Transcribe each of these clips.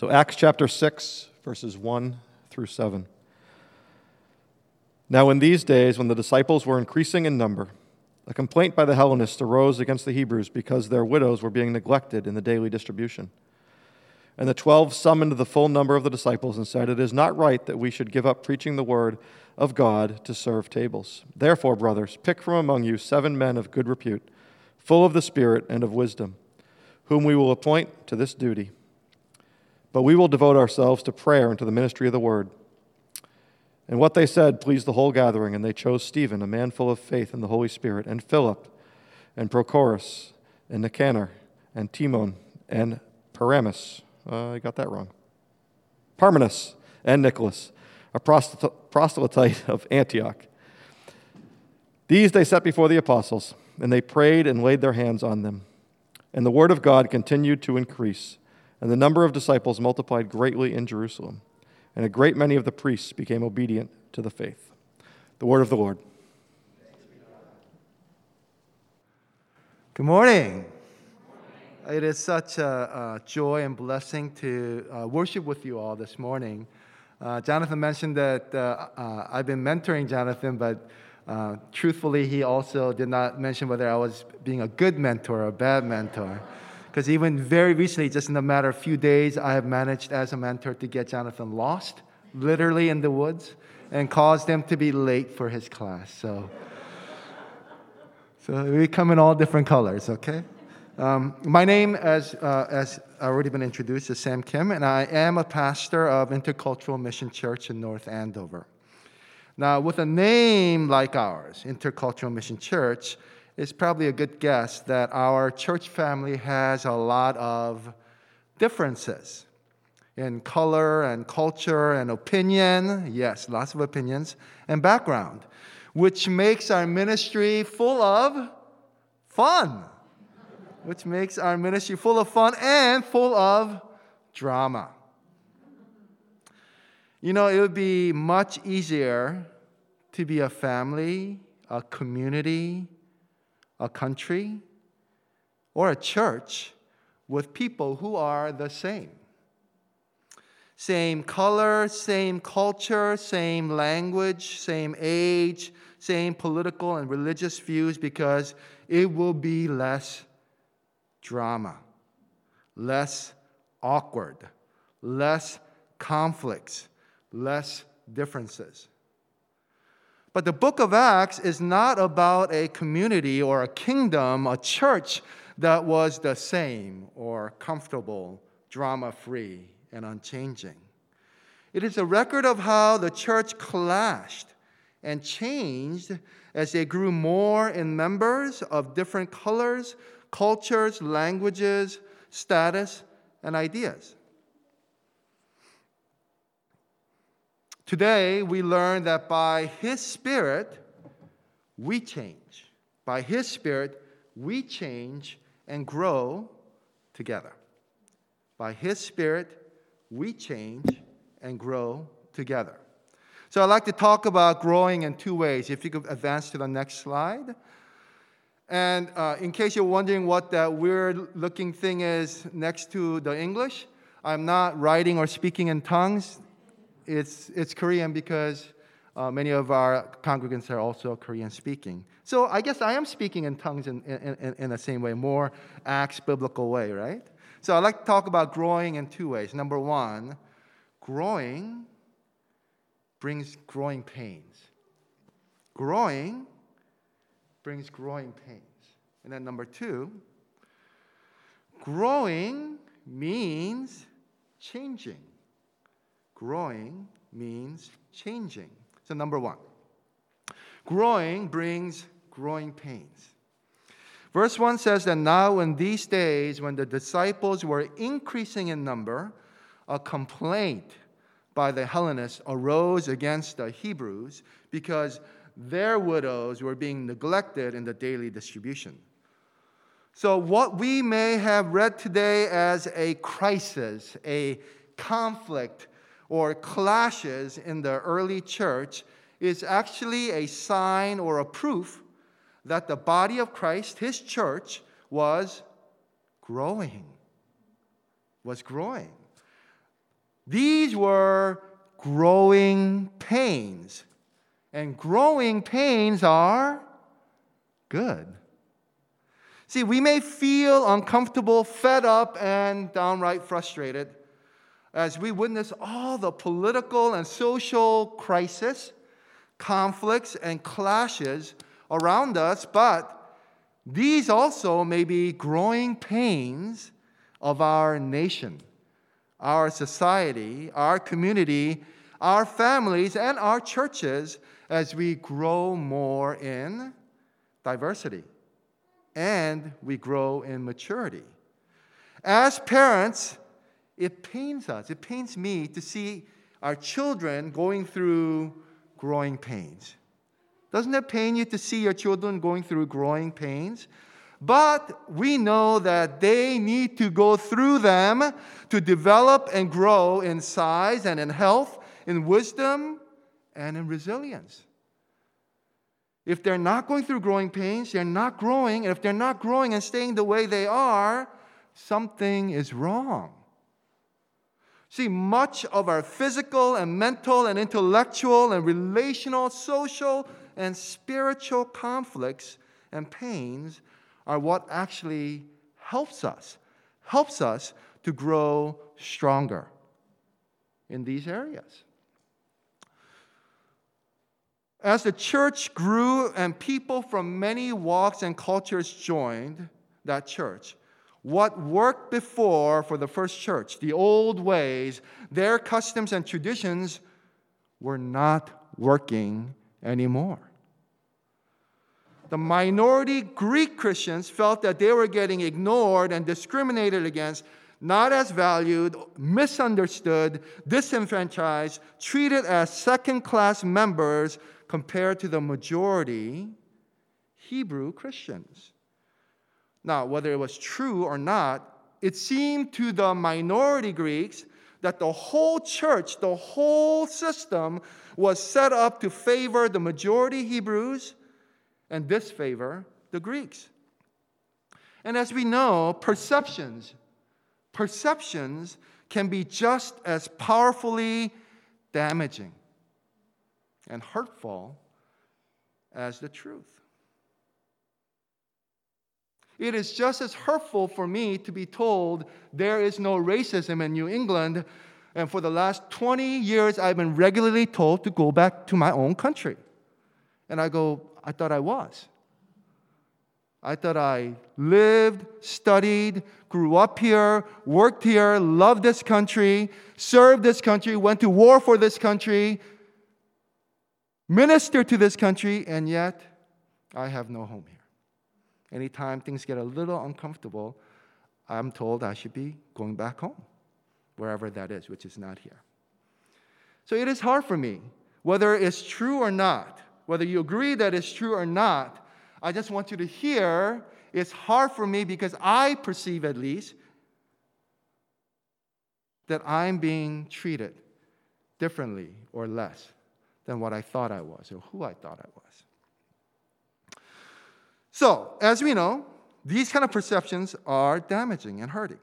So, Acts chapter 6, verses 1 through 7. Now, in these days, when the disciples were increasing in number, a complaint by the Hellenists arose against the Hebrews because their widows were being neglected in the daily distribution. And the twelve summoned the full number of the disciples and said, It is not right that we should give up preaching the word of God to serve tables. Therefore, brothers, pick from among you seven men of good repute, full of the Spirit and of wisdom, whom we will appoint to this duty. But we will devote ourselves to prayer and to the ministry of the word. And what they said pleased the whole gathering, and they chose Stephen, a man full of faith in the Holy Spirit, and Philip, and Prochorus, and Nicanor, and Timon, and Paramus. Uh, I got that wrong. Parmenas, and Nicholas, a proselyte of Antioch. These they set before the apostles, and they prayed and laid their hands on them. And the word of God continued to increase and the number of disciples multiplied greatly in Jerusalem, and a great many of the priests became obedient to the faith. The word of the Lord. Good morning. It is such a, a joy and blessing to uh, worship with you all this morning. Uh, Jonathan mentioned that uh, uh I've been mentoring Jonathan, but uh, truthfully, he also did not mention whether I was being a good mentor or a bad mentor. Because even very recently, just in a matter of a few days, I have managed as a mentor to get Jonathan lost, literally in the woods, and caused him to be late for his class. So, so we come in all different colors, okay? Um, my name, as, uh, as already been introduced, is Sam Kim, and I am a pastor of Intercultural Mission Church in North Andover. Now, with a name like ours, Intercultural Mission Church, it's probably a good guess that our church family has a lot of differences in color and culture and opinion. Yes, lots of opinions and background, which makes our ministry full of fun. Which makes our ministry full of fun and full of drama. You know, it would be much easier to be a family, a community, a country, or a church with people who are the same. Same color, same culture, same language, same age, same political and religious views because it will be less drama, less awkward, less conflicts, less differences. But the book of Acts is not about a community or a kingdom, a church that was the same or comfortable, drama free, and unchanging. It is a record of how the church clashed and changed as they grew more in members of different colors, cultures, languages, status, and ideas. Today, we learn that by His Spirit, we change. By His Spirit, we change and grow together. By His Spirit, we change and grow together. So, I'd like to talk about growing in two ways. If you could advance to the next slide. And uh, in case you're wondering what that weird looking thing is next to the English, I'm not writing or speaking in tongues it's, it's Korean because uh, many of our congregants are also Korean speaking. So I guess I am speaking in tongues in, in, in, the same way, more Acts biblical way, right? So I'd like to talk about growing in two ways. Number one, growing brings growing pains. Growing brings growing pains. And then number two, growing means changing. Growing means changing. So, number one, growing brings growing pains. Verse 1 says that now, in these days, when the disciples were increasing in number, a complaint by the Hellenists arose against the Hebrews because their widows were being neglected in the daily distribution. So, what we may have read today as a crisis, a conflict, or clashes in the early church is actually a sign or a proof that the body of Christ, his church, was growing. Was growing. These were growing pains. And growing pains are good. See, we may feel uncomfortable, fed up, and downright frustrated as we witness all the political and social crisis, conflicts, and clashes around us, but these also may be growing pains of our nation, our society, our community, our families, and our churches as we grow more in diversity and we grow in maturity. As parents, it pains us, it pains me to see our children going through growing pains. Doesn't it pain you to see your children going through growing pains? But we know that they need to go through them to develop and grow in size and in health, in wisdom, and in resilience. If they're not going through growing pains, they're not growing. And if they're not growing and staying the way they are, something is wrong. See, much of our physical and mental and intellectual and relational, social and spiritual conflicts and pains are what actually helps us, helps us to grow stronger in these areas. As the church grew and people from many walks and cultures joined that church, what worked before for the first church, the old ways, their customs and traditions, were not working anymore. The minority Greek Christians felt that they were getting ignored and discriminated against, not as valued, misunderstood, disenfranchised, treated as second class members compared to the majority Hebrew Christians. Now, whether it was true or not, it seemed to the minority Greeks that the whole church, the whole system was set up to favor the majority Hebrews and disfavor the Greeks. And as we know, perceptions, perceptions can be just as powerfully damaging and hurtful as the truth. It is just as hurtful for me to be told there is no racism in New England, and for the last 20 years, I've been regularly told to go back to my own country. And I go, I thought I was. I thought I lived, studied, grew up here, worked here, loved this country, served this country, went to war for this country, ministered to this country, and yet I have no home here. Anytime things get a little uncomfortable, I'm told I should be going back home, wherever that is, which is not here. So it is hard for me, whether it's true or not, whether you agree that it's true or not. I just want you to hear it's hard for me because I perceive, at least, that I'm being treated differently or less than what I thought I was or who I thought I was. So, as we know, these kind of perceptions are damaging and hurting.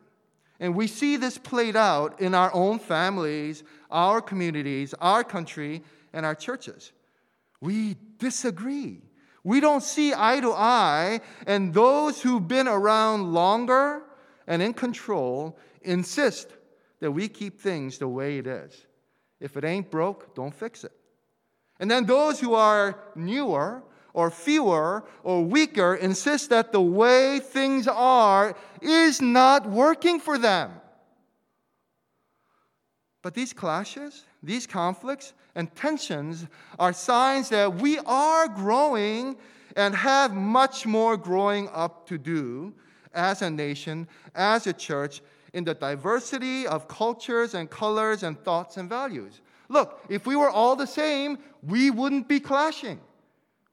And we see this played out in our own families, our communities, our country, and our churches. We disagree. We don't see eye to eye, and those who've been around longer and in control insist that we keep things the way it is. If it ain't broke, don't fix it. And then those who are newer or fewer or weaker insist that the way things are is not working for them. But these clashes, these conflicts, and tensions are signs that we are growing and have much more growing up to do as a nation, as a church, in the diversity of cultures and colors and thoughts and values. Look, if we were all the same, we wouldn't be clashing.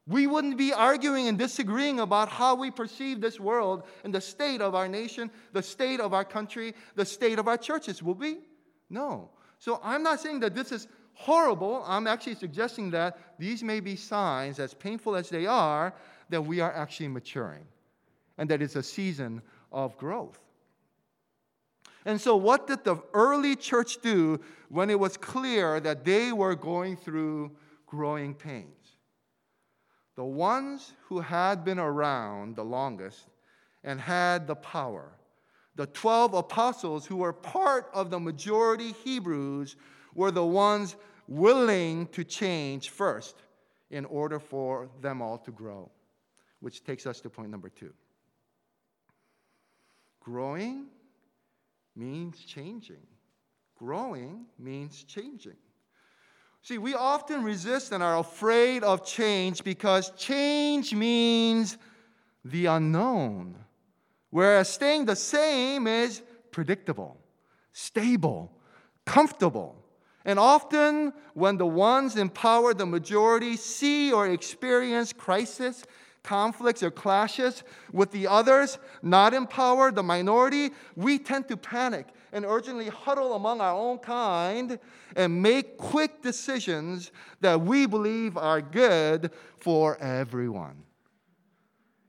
We wouldn't be arguing and disagreeing about how we perceive this world and the state of our nation, the state of our country, the state of our churches, would we? No. So I'm not saying that this is horrible. I'm actually suggesting that these may be signs, as painful as they are, that we are actually maturing and that it's a season of growth. And so, what did the early church do when it was clear that they were going through growing pains? The ones who had been around the longest and had the power, the 12 apostles who were part of the majority Hebrews, were the ones willing to change first in order for them all to grow. Which takes us to point number two. Growing means changing. Growing means changing. See, we often resist and are afraid of change because change means the unknown, whereas staying the same is predictable, stable, comfortable. And often, when the ones in power, the majority, see or experience crisis, conflicts, or clashes with the others not in power, the minority, we tend to panic and urgently huddle among our own kind and make quick decisions that we believe are good for everyone.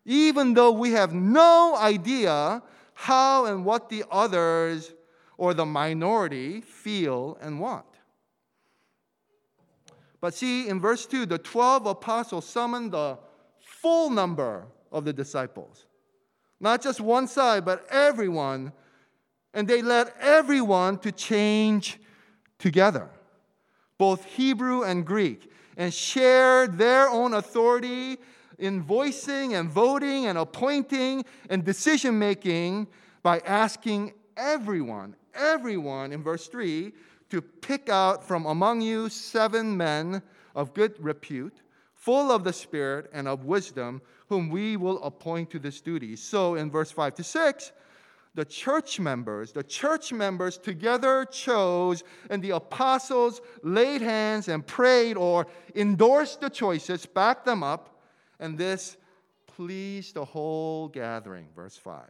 Even though we have no idea how and what the others or the minority feel and want. But see, in verse 2, the 12 apostles summoned the full number of the disciples. Not just one side, but everyone. And they led everyone to change together, both Hebrew and Greek, and shared their own authority in voicing and voting and appointing and decision making by asking everyone, everyone in verse 3 to pick out from among you seven men of good repute, full of the Spirit and of wisdom, whom we will appoint to this duty. So in verse 5 to 6, the church members, the church members together chose, and the apostles laid hands and prayed or endorsed the choices, backed them up, and this pleased the whole gathering. Verse 5.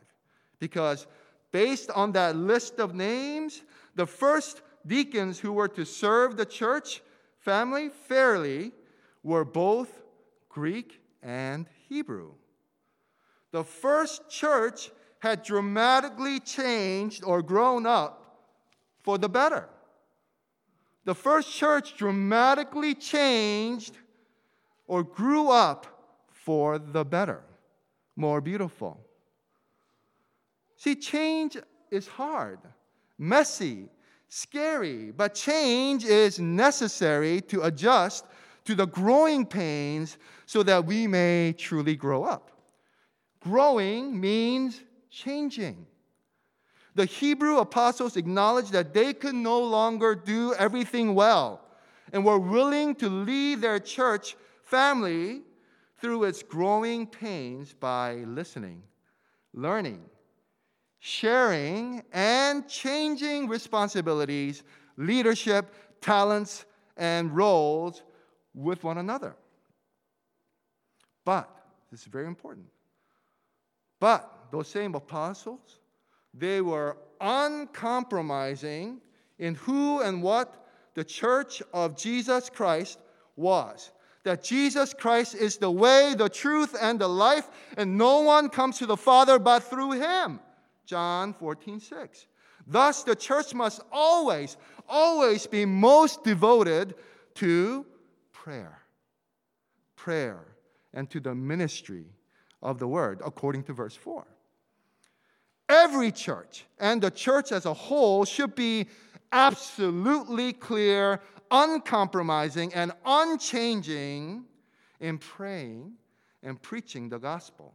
Because based on that list of names, the first deacons who were to serve the church family fairly were both Greek and Hebrew. The first church had dramatically changed or grown up for the better. The first church dramatically changed or grew up for the better, more beautiful. See, change is hard, messy, scary, but change is necessary to adjust to the growing pains so that we may truly grow up. Growing means changing. The Hebrew apostles acknowledged that they could no longer do everything well and were willing to lead their church family through its growing pains by listening, learning, sharing, and changing responsibilities, leadership, talents, and roles with one another. But, this is very important, but those same apostles, they were uncompromising in who and what the church of Jesus Christ was that Jesus Christ is the way, the truth, and the life, and no one comes to the Father but through him. John 14, 6. Thus, the church must always, always be most devoted to prayer, prayer, and to the ministry of the word, according to verse 4. Every church and the church as a whole should be absolutely clear, uncompromising, and unchanging in praying and preaching the gospel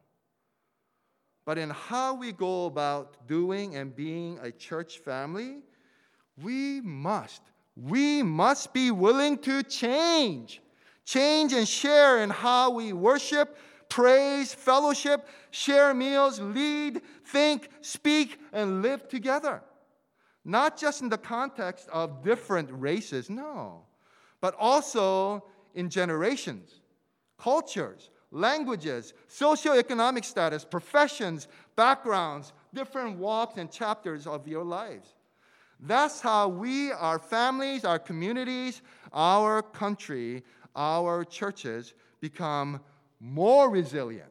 but in how we go about doing and being a church family, we must, we must be willing to change. Change and share in how we worship, praise, fellowship, share meals, lead, think, speak, and live together. Not just in the context of different races, no, but also in generations, cultures, languages, socioeconomic status, professions, backgrounds, different walks and chapters of your lives. That's how we, our families, our communities, our country, our churches become more resilient,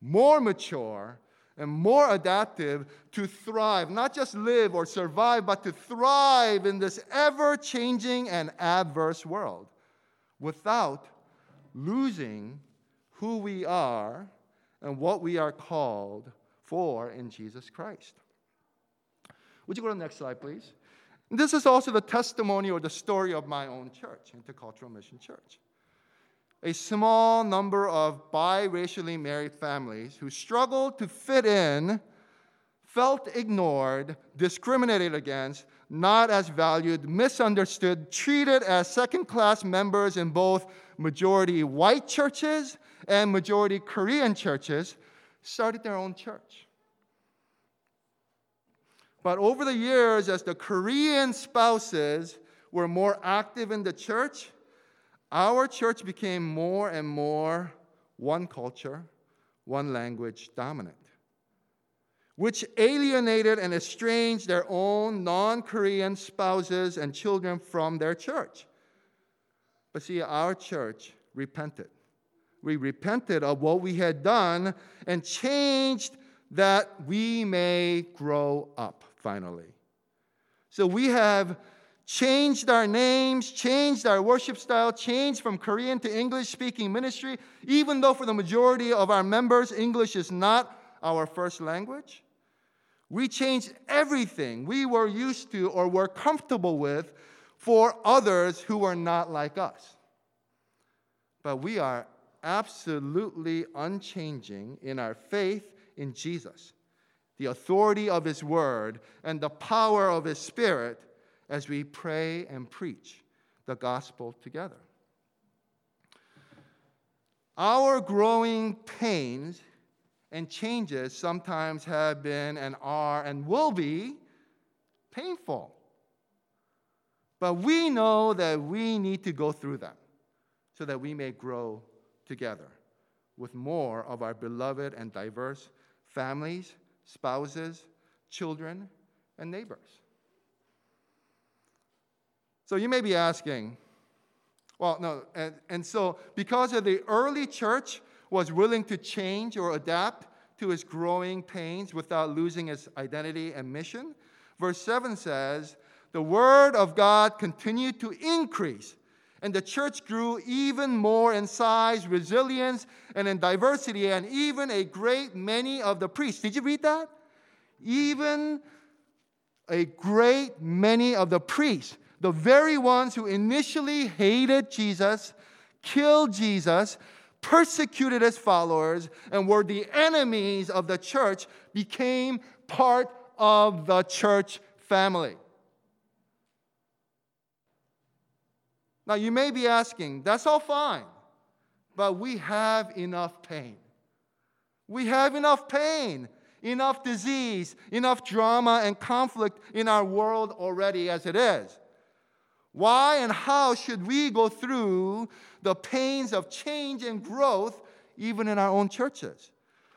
more mature, and more adaptive to thrive, not just live or survive, but to thrive in this ever changing and adverse world without losing who we are and what we are called for in Jesus Christ. Would you go to the next slide, please? This is also the testimony or the story of my own church, Intercultural Mission Church. A small number of biracially married families who struggled to fit in felt ignored, discriminated against, not as valued, misunderstood, treated as second class members in both majority white churches and majority Korean churches, started their own church. But over the years, as the Korean spouses were more active in the church, our church became more and more one culture, one language dominant, which alienated and estranged their own non Korean spouses and children from their church. But see, our church repented. We repented of what we had done and changed that we may grow up finally. So we have changed our names, changed our worship style, changed from Korean to English speaking ministry, even though for the majority of our members, English is not our first language. We changed everything we were used to or were comfortable with for others who were not like us. But we are absolutely unchanging in our faith in Jesus the authority of His Word, and the power of His Spirit as we pray and preach the gospel together. Our growing pains and changes sometimes have been and are and will be painful. But we know that we need to go through them so that we may grow together with more of our beloved and diverse families spouses, children, and neighbors. So you may be asking, well, no, and, and so because of the early church was willing to change or adapt to its growing pains without losing its identity and mission, verse 7 says, the word of God continued to increase and the church grew even more in size, resilience, and in diversity, and even a great many of the priests. Did you read that? Even a great many of the priests, the very ones who initially hated Jesus, killed Jesus, persecuted his followers, and were the enemies of the church, became part of the church family. Now, you may be asking, that's all fine, but we have enough pain. We have enough pain, enough disease, enough drama and conflict in our world already as it is. Why and how should we go through the pains of change and growth even in our own churches?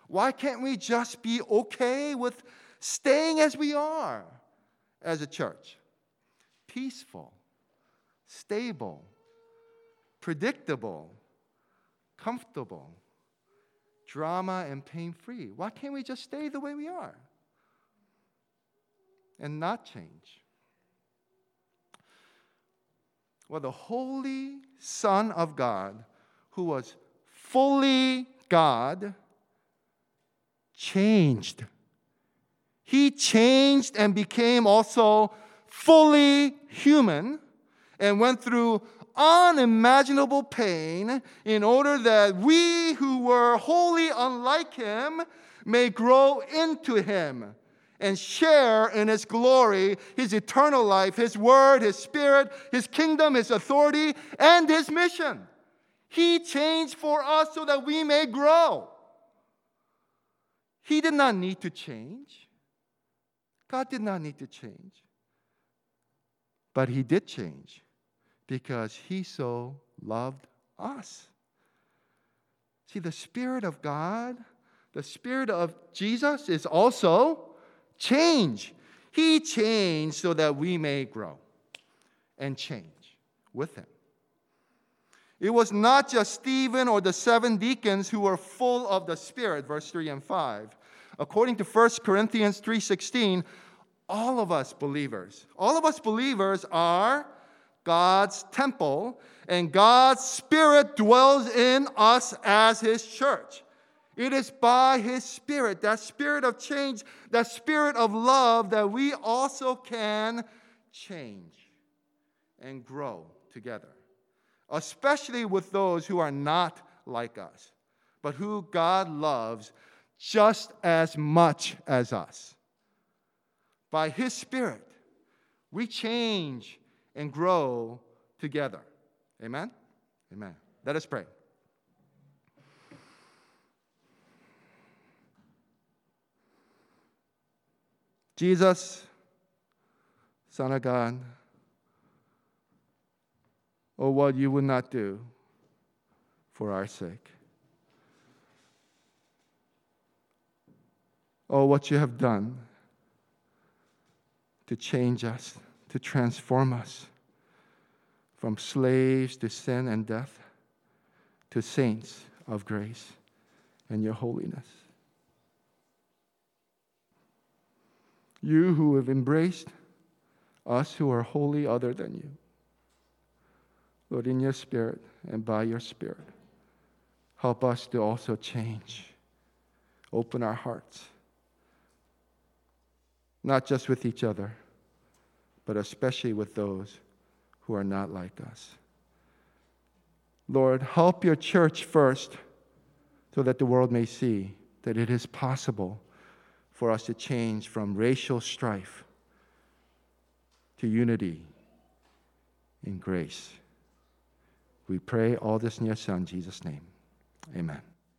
Why can't we just be okay with staying as we are as a church? Peaceful, stable, predictable, comfortable, drama and pain free. Why can't we just stay the way we are and not change? Well, the Holy Son of God, who was fully God, changed. He changed and became also fully human and went through unimaginable pain in order that we who were wholly unlike him may grow into him and share in his glory, his eternal life, his word, his spirit, his kingdom, his authority, and his mission. He changed for us so that we may grow. He did not need to change. God did not need to change. But he did change because he so loved us. See, the Spirit of God, the Spirit of Jesus is also change. He changed so that we may grow and change with him. It was not just Stephen or the seven deacons who were full of the Spirit, verse 3 and 5. According to 1 Corinthians 3:16, all of us believers, all of us believers are God's temple, and God's Spirit dwells in us as His church. It is by His Spirit, that spirit of change, that spirit of love, that we also can change and grow together, especially with those who are not like us, but who God loves just as much as us. By His Spirit, we change and grow together. Amen? Amen. Let us pray. Jesus, Son of God, oh, what you would not do for our sake. Oh, what you have done to change us, to transform us from slaves to sin and death to saints of grace and your holiness. You who have embraced us who are wholly other than you. Lord, in your spirit and by your spirit, help us to also change. Open our hearts not just with each other, but especially with those who are not like us. Lord, help your church first so that the world may see that it is possible for us to change from racial strife to unity in grace. We pray all this in your Son, Jesus' name. Amen.